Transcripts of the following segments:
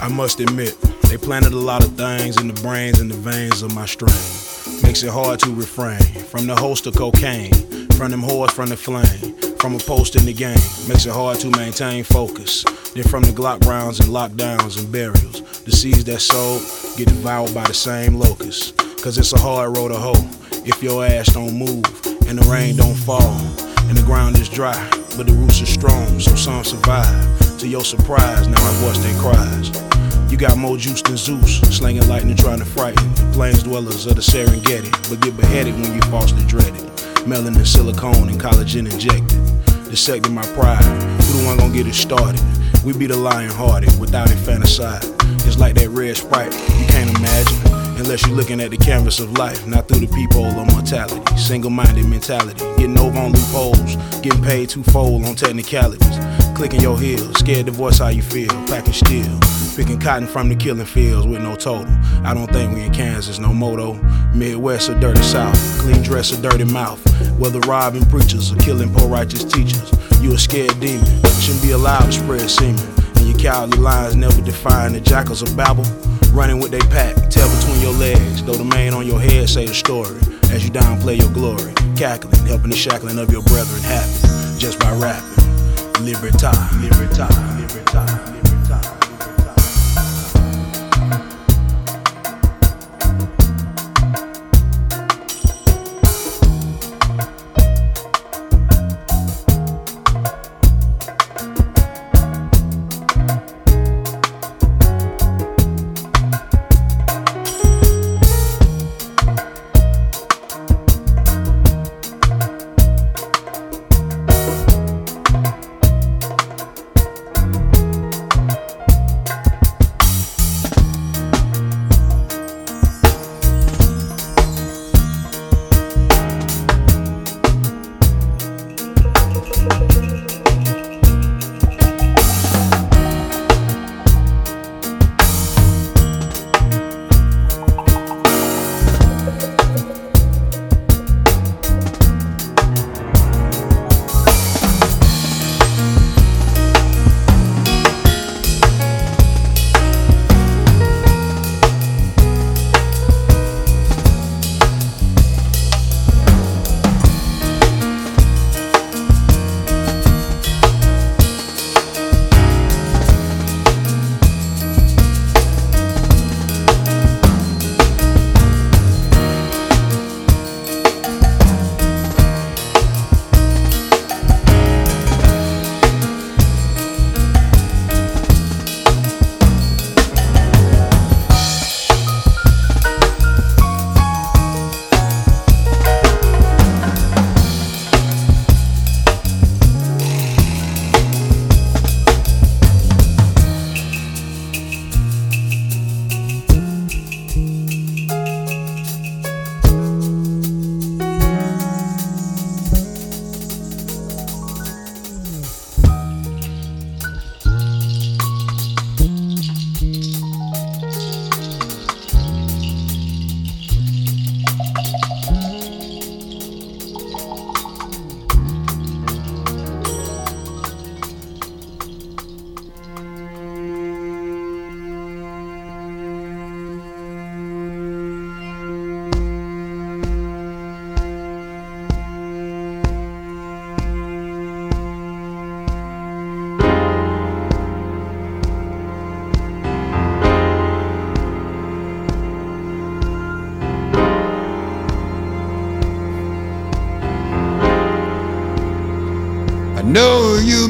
I must admit, they planted a lot of things in the brains and the veins of my strain. Makes it hard to refrain from the host of cocaine, from them whores from the flame, from a post in the game. Makes it hard to maintain focus. Then from the Glock rounds and lockdowns and burials, the seeds that sowed get devoured by the same locusts. Cause it's a hard road to hoe if your ass don't move and the rain don't fall and the ground is dry, but the roots are strong, so some survive. To your surprise, now I voice their cries. You got more juice than Zeus, slinging lightning trying to frighten the plains dwellers of the Serengeti, but get beheaded when you falsely dread it. Melanin, silicone, and collagen injected. Dissecting my pride. Who the one gonna get it started? We be the lion hearted without infanticide. It's like that red sprite, you can't imagine. Unless you're looking at the canvas of life, not through the peephole of mortality. Single minded mentality, getting over on loopholes, getting paid twofold on technicalities. Clicking your heels, scared to voice how you feel, packing steel. Picking cotton from the killing fields with no total. I don't think we in Kansas, no moto. Midwest or dirty South, clean dress or dirty mouth. Whether robbing preachers or killing poor righteous teachers, you a scared demon. Shouldn't be allowed to spread semen. And your cowardly lines never define the jackals of Babel. Running with they pack, tail between your legs. Though the mane on your head say the story. As you downplay your glory, cackling, helping the shackling of your brethren happen. Just by rapping. Libertad, libertad, libertad.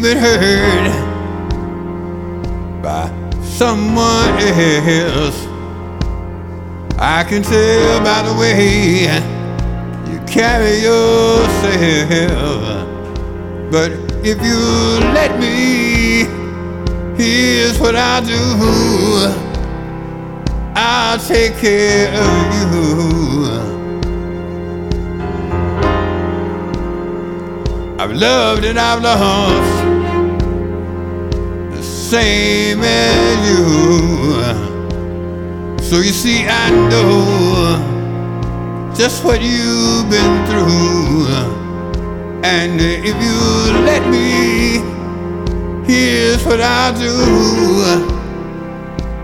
Been hurt by someone else. I can tell by the way you carry yourself. But if you let me, here's what I'll do. I'll take care of you. I've loved and I've lost same as you. So you see, I know just what you've been through. And if you let me, here's what I'll do.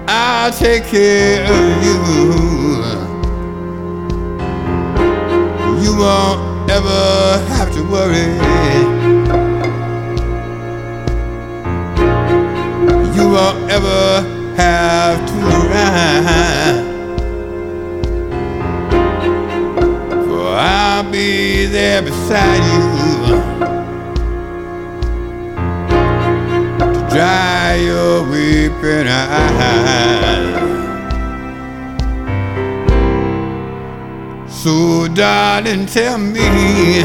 I'll take care of you. You won't ever have to worry. Won't ever have to cry. For I'll be there beside you to dry your weeping eyes. So, darling, tell me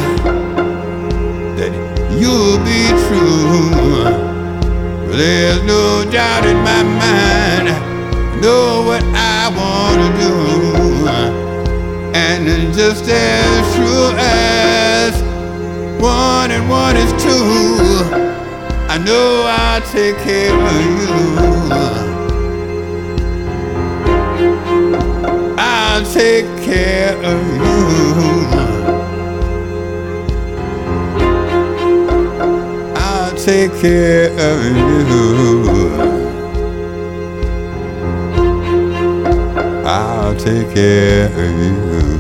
that you'll be true. There's no doubt in my mind. I know what I want to do. And it's just as true as one and one is two, I know I'll take care of you. I'll take care of you. Take care of you. I'll take care of you.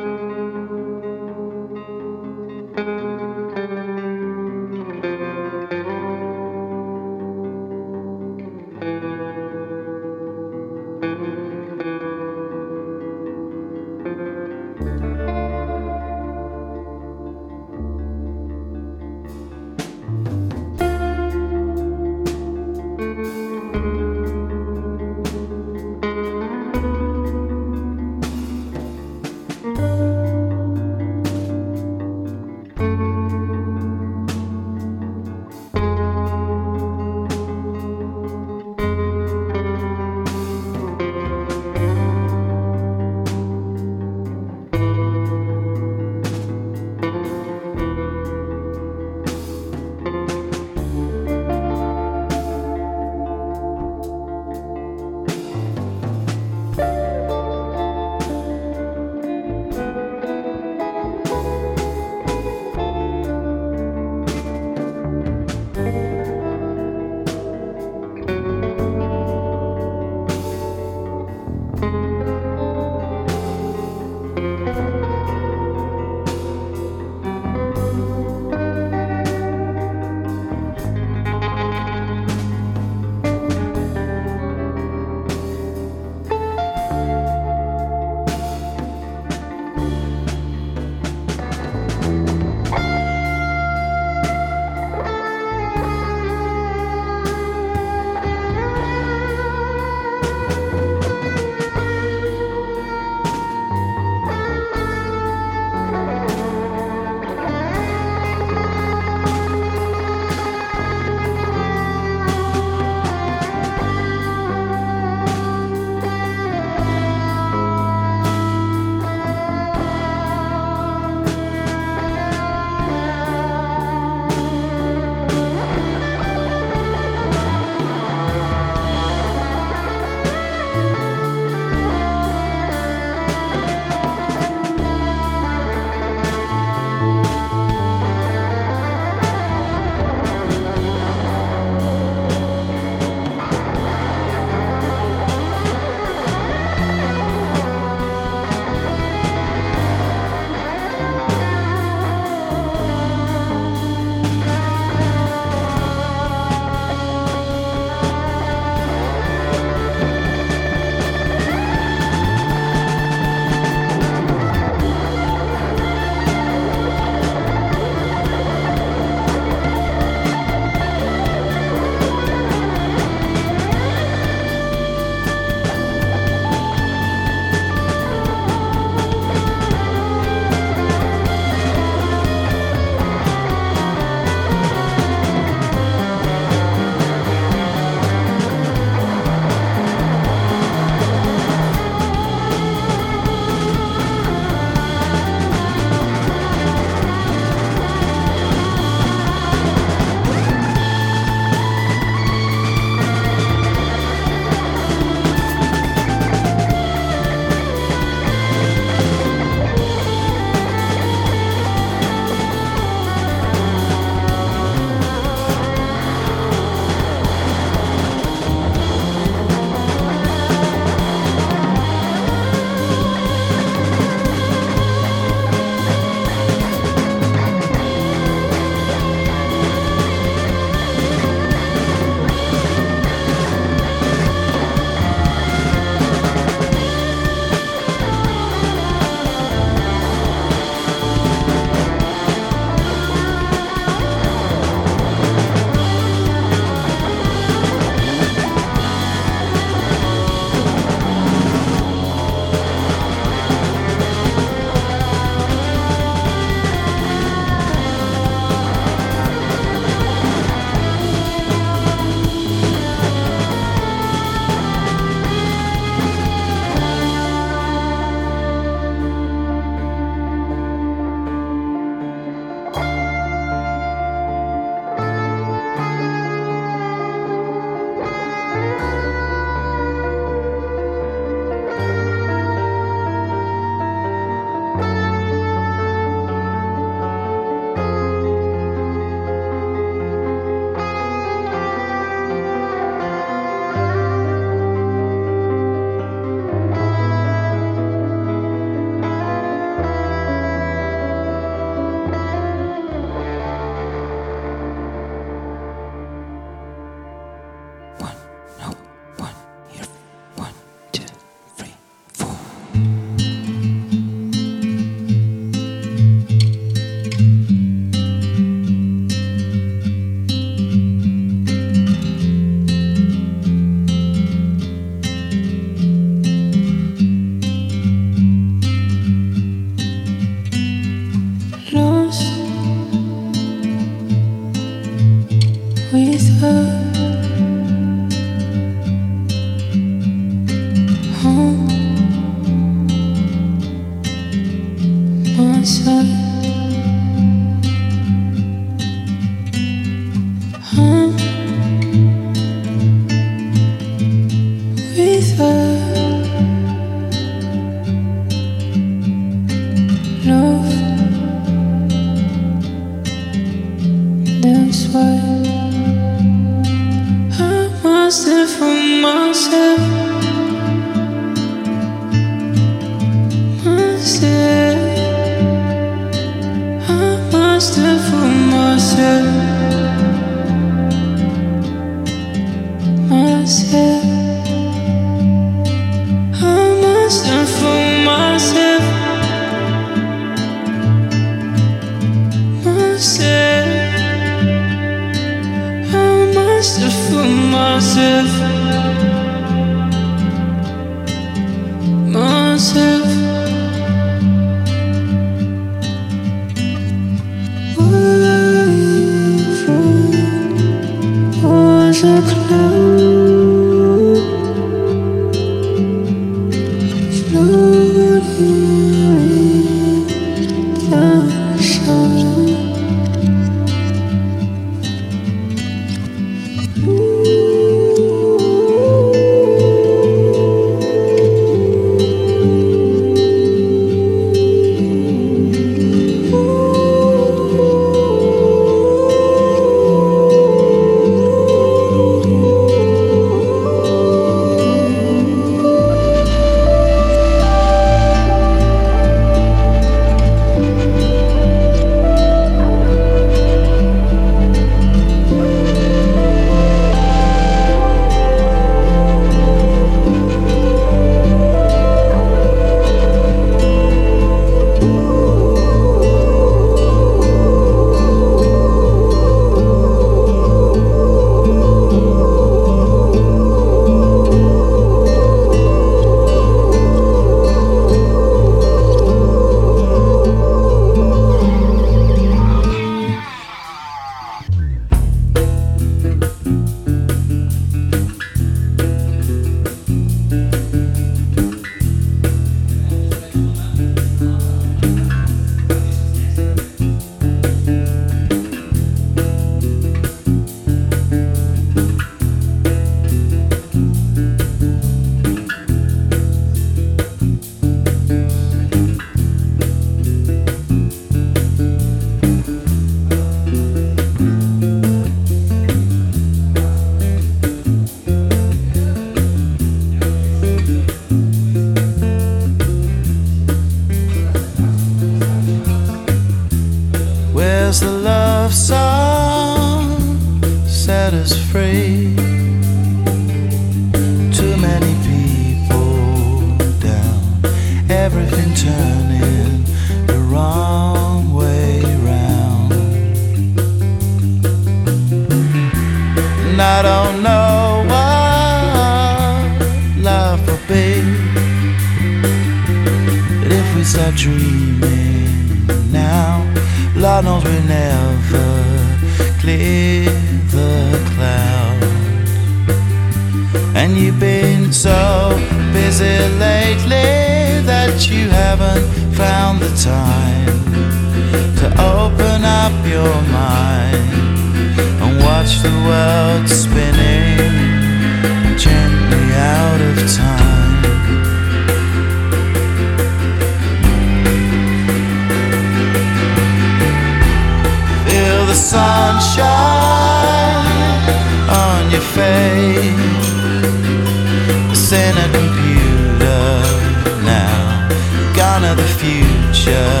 future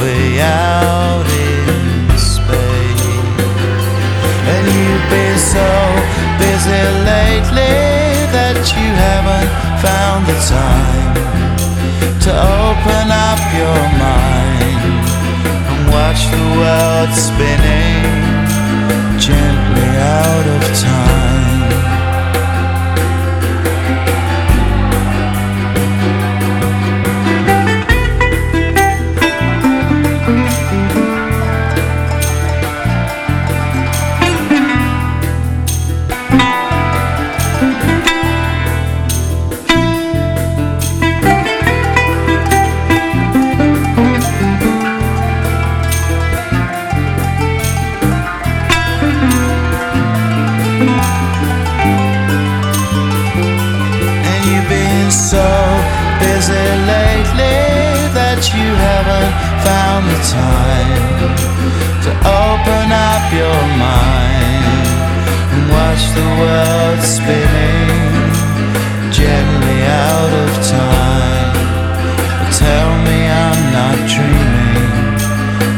way out in space. And you've been so busy lately that you haven't found the time to open up your mind and watch the world spinning gently out of time. time to open up your mind and watch the world spinning gently out of time. But tell me I'm not dreaming,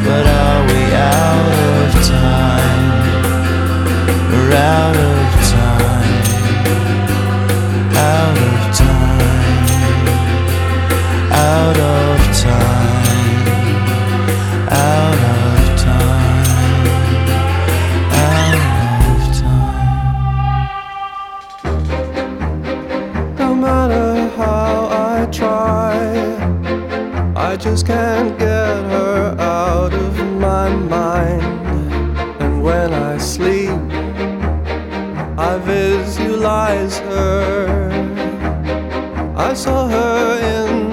but are we out of time? We're out of I visualize her. I saw her in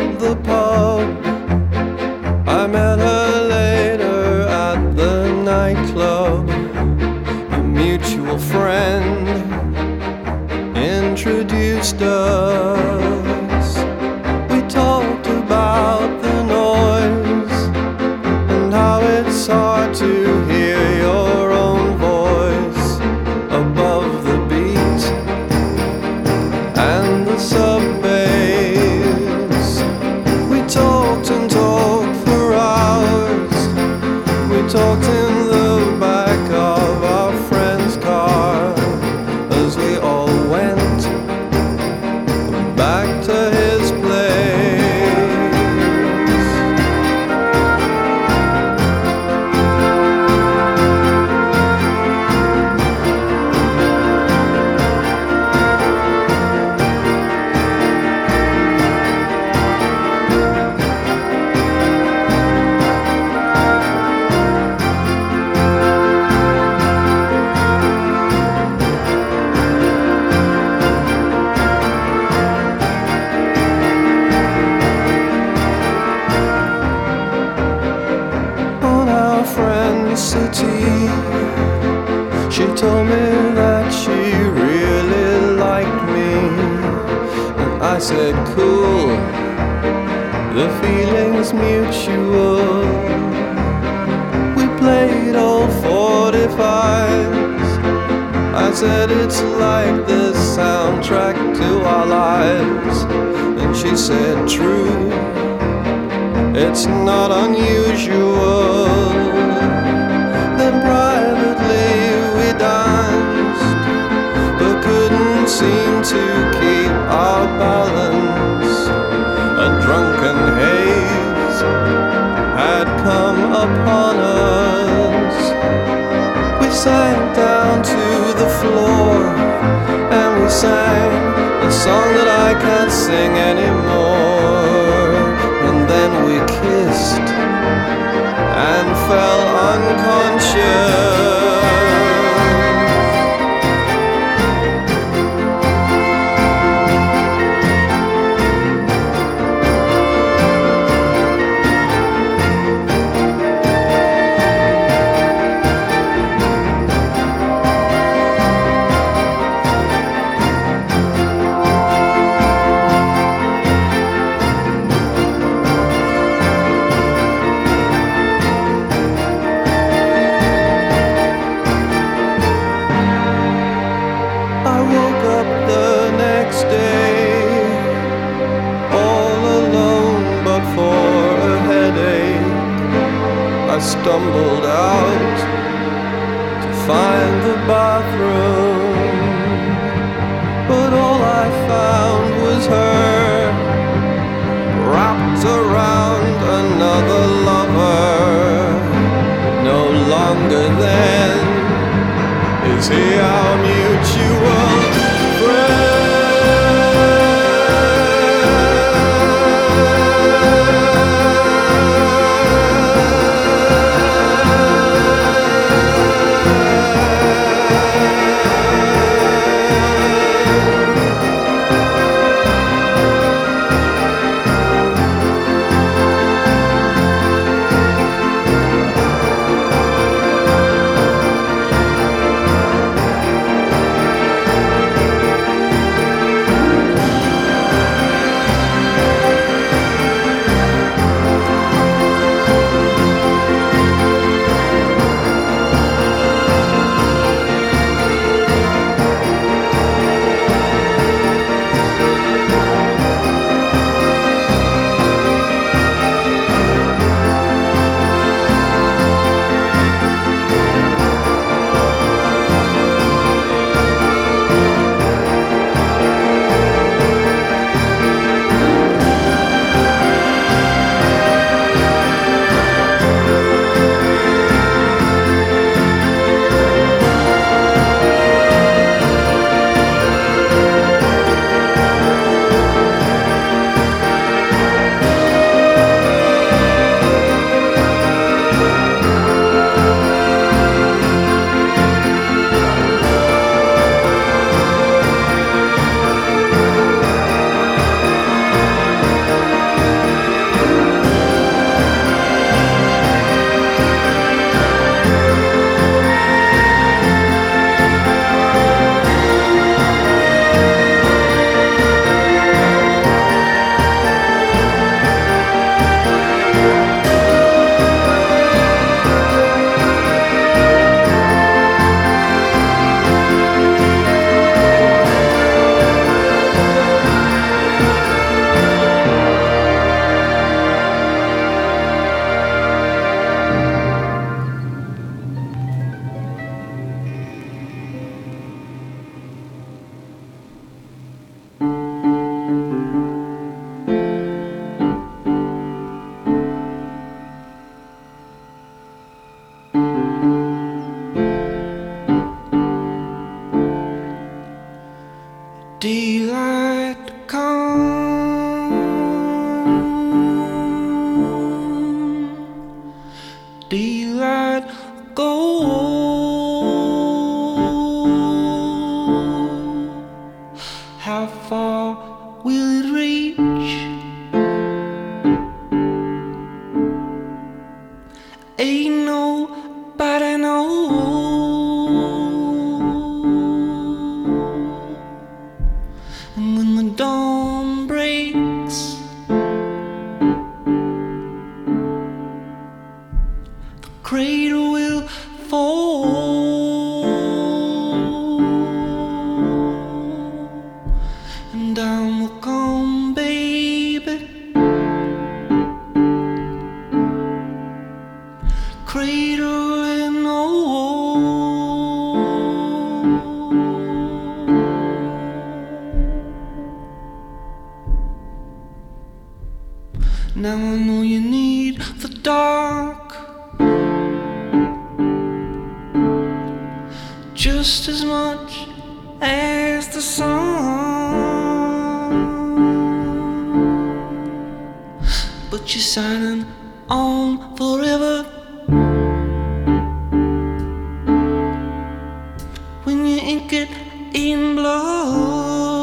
it's not unusual. Then privately we danced, but couldn't seem to keep our balance. A drunken haze had come upon us. We sank down to the floor and we sang a song that I can't sing anymore. especial. When you ink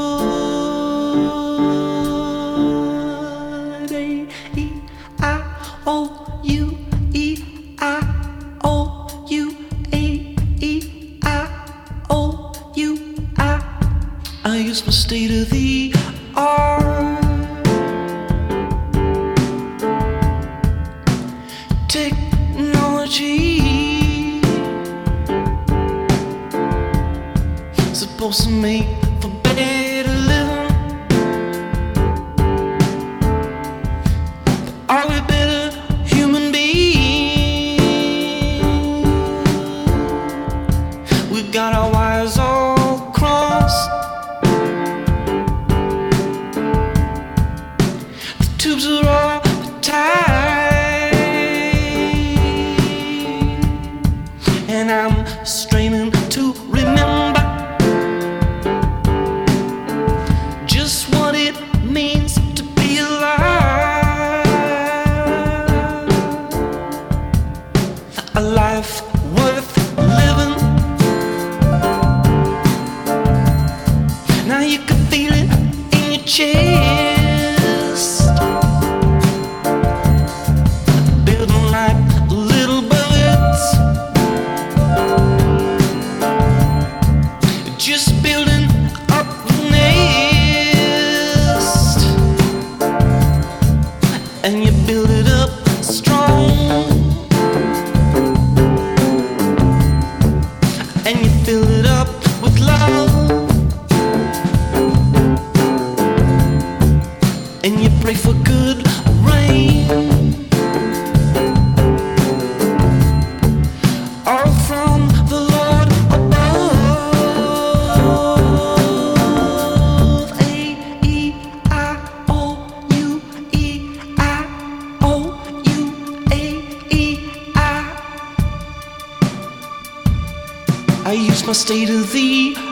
I E E use my state of the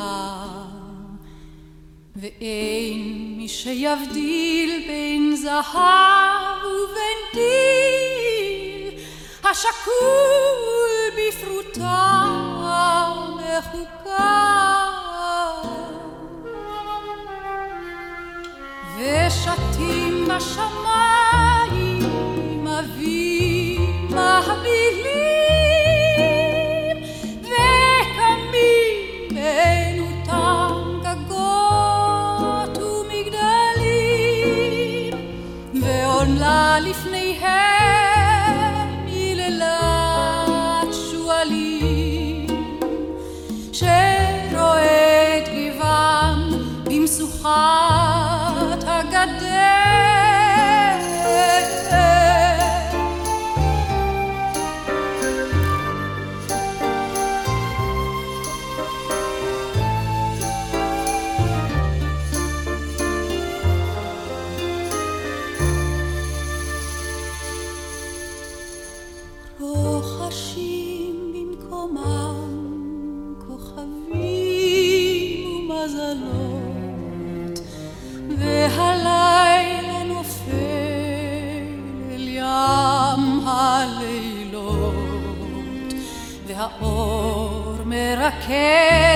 נישא, ואין מי שיבדיל בין זהב ובין טיל, השקול בפרוטה מחוקה. ושתים בשמיים אבי מהביט לפני care.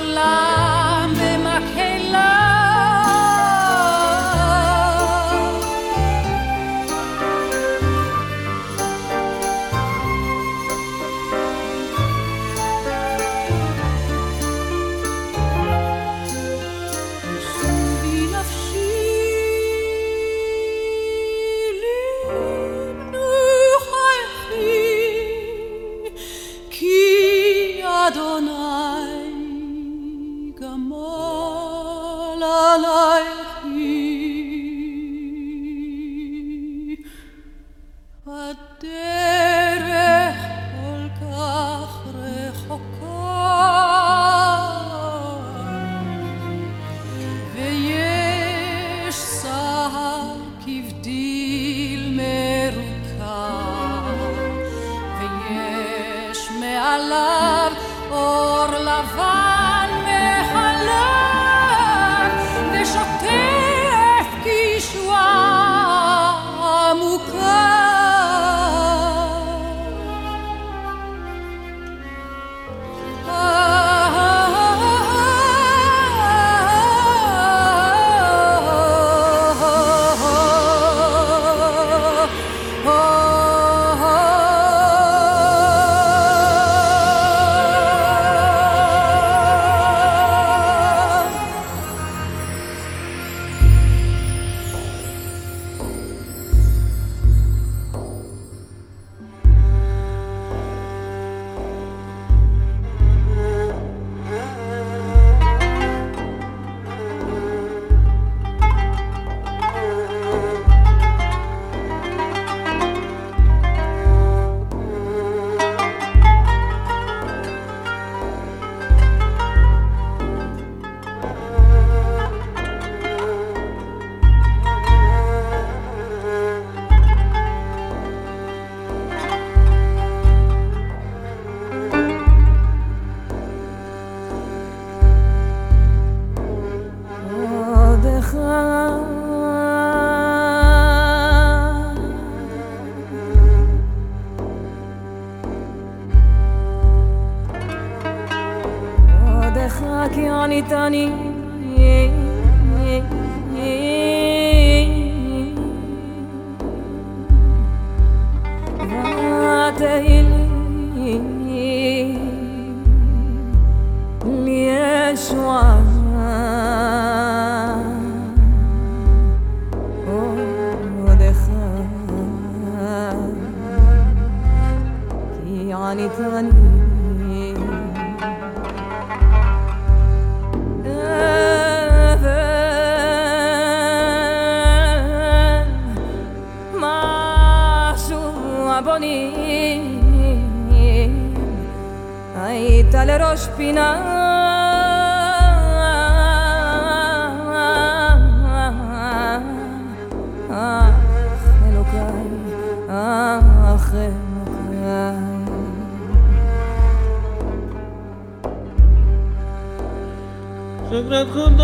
Love. Ich bin grad.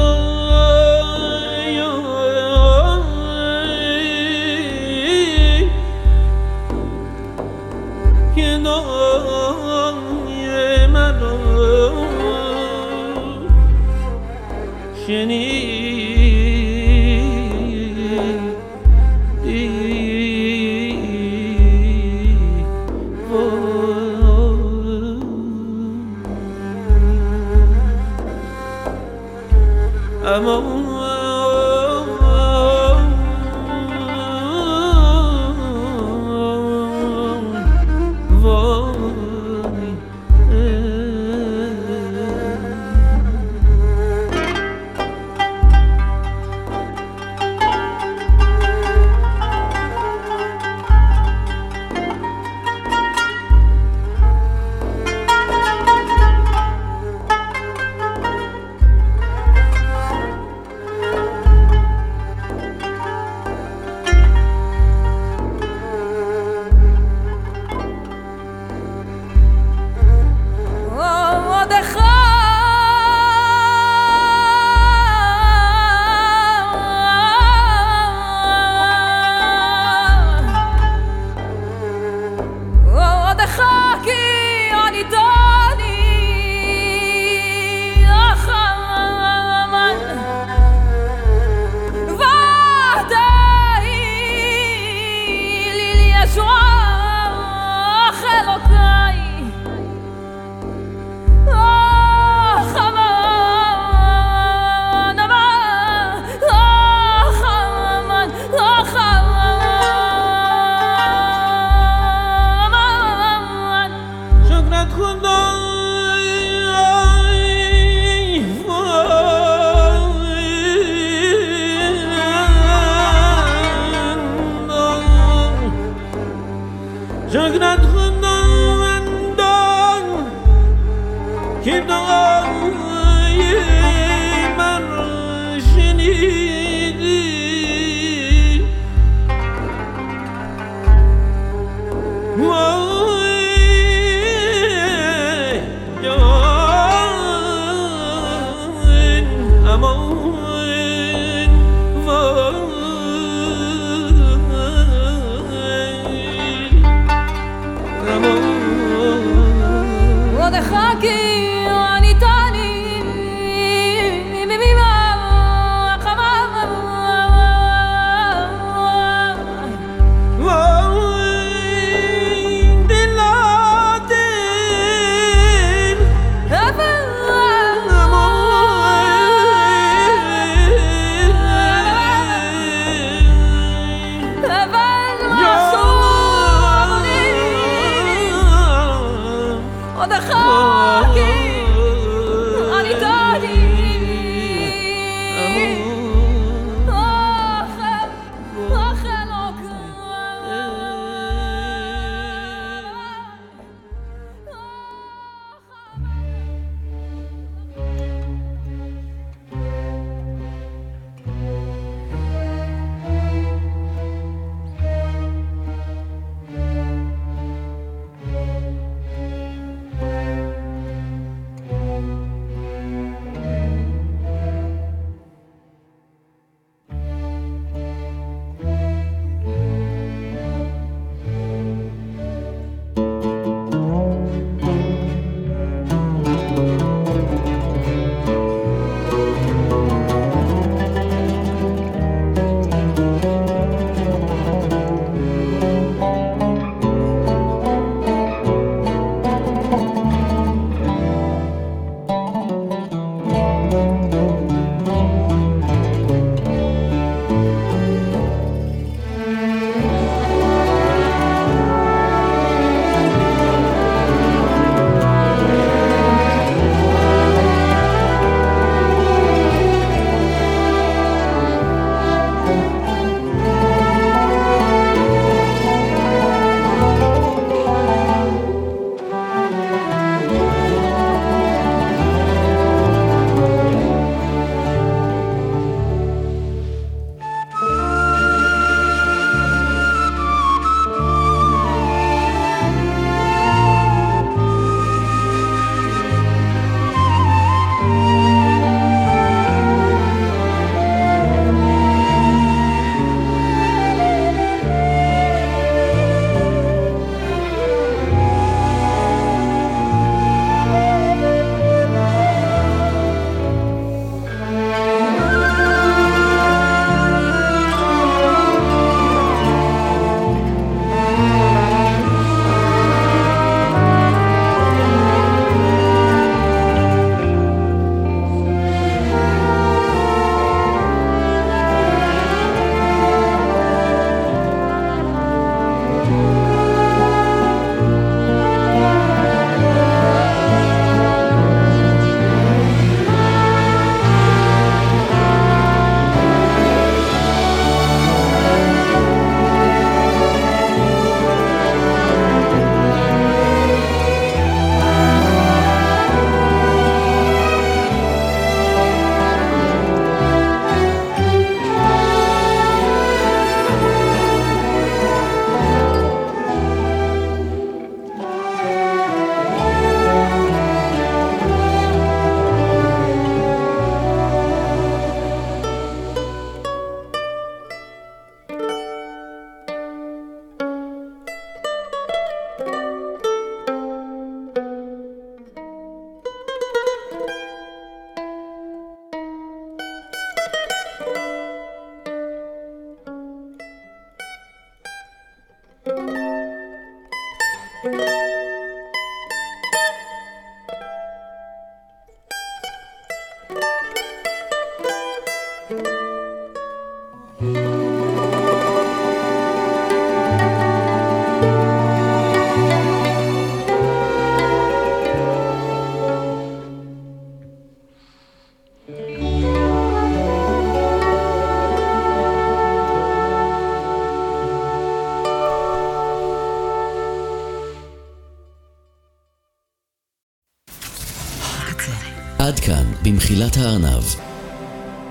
במחילת הארנב,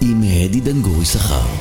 עם הדי דנגורי שכר.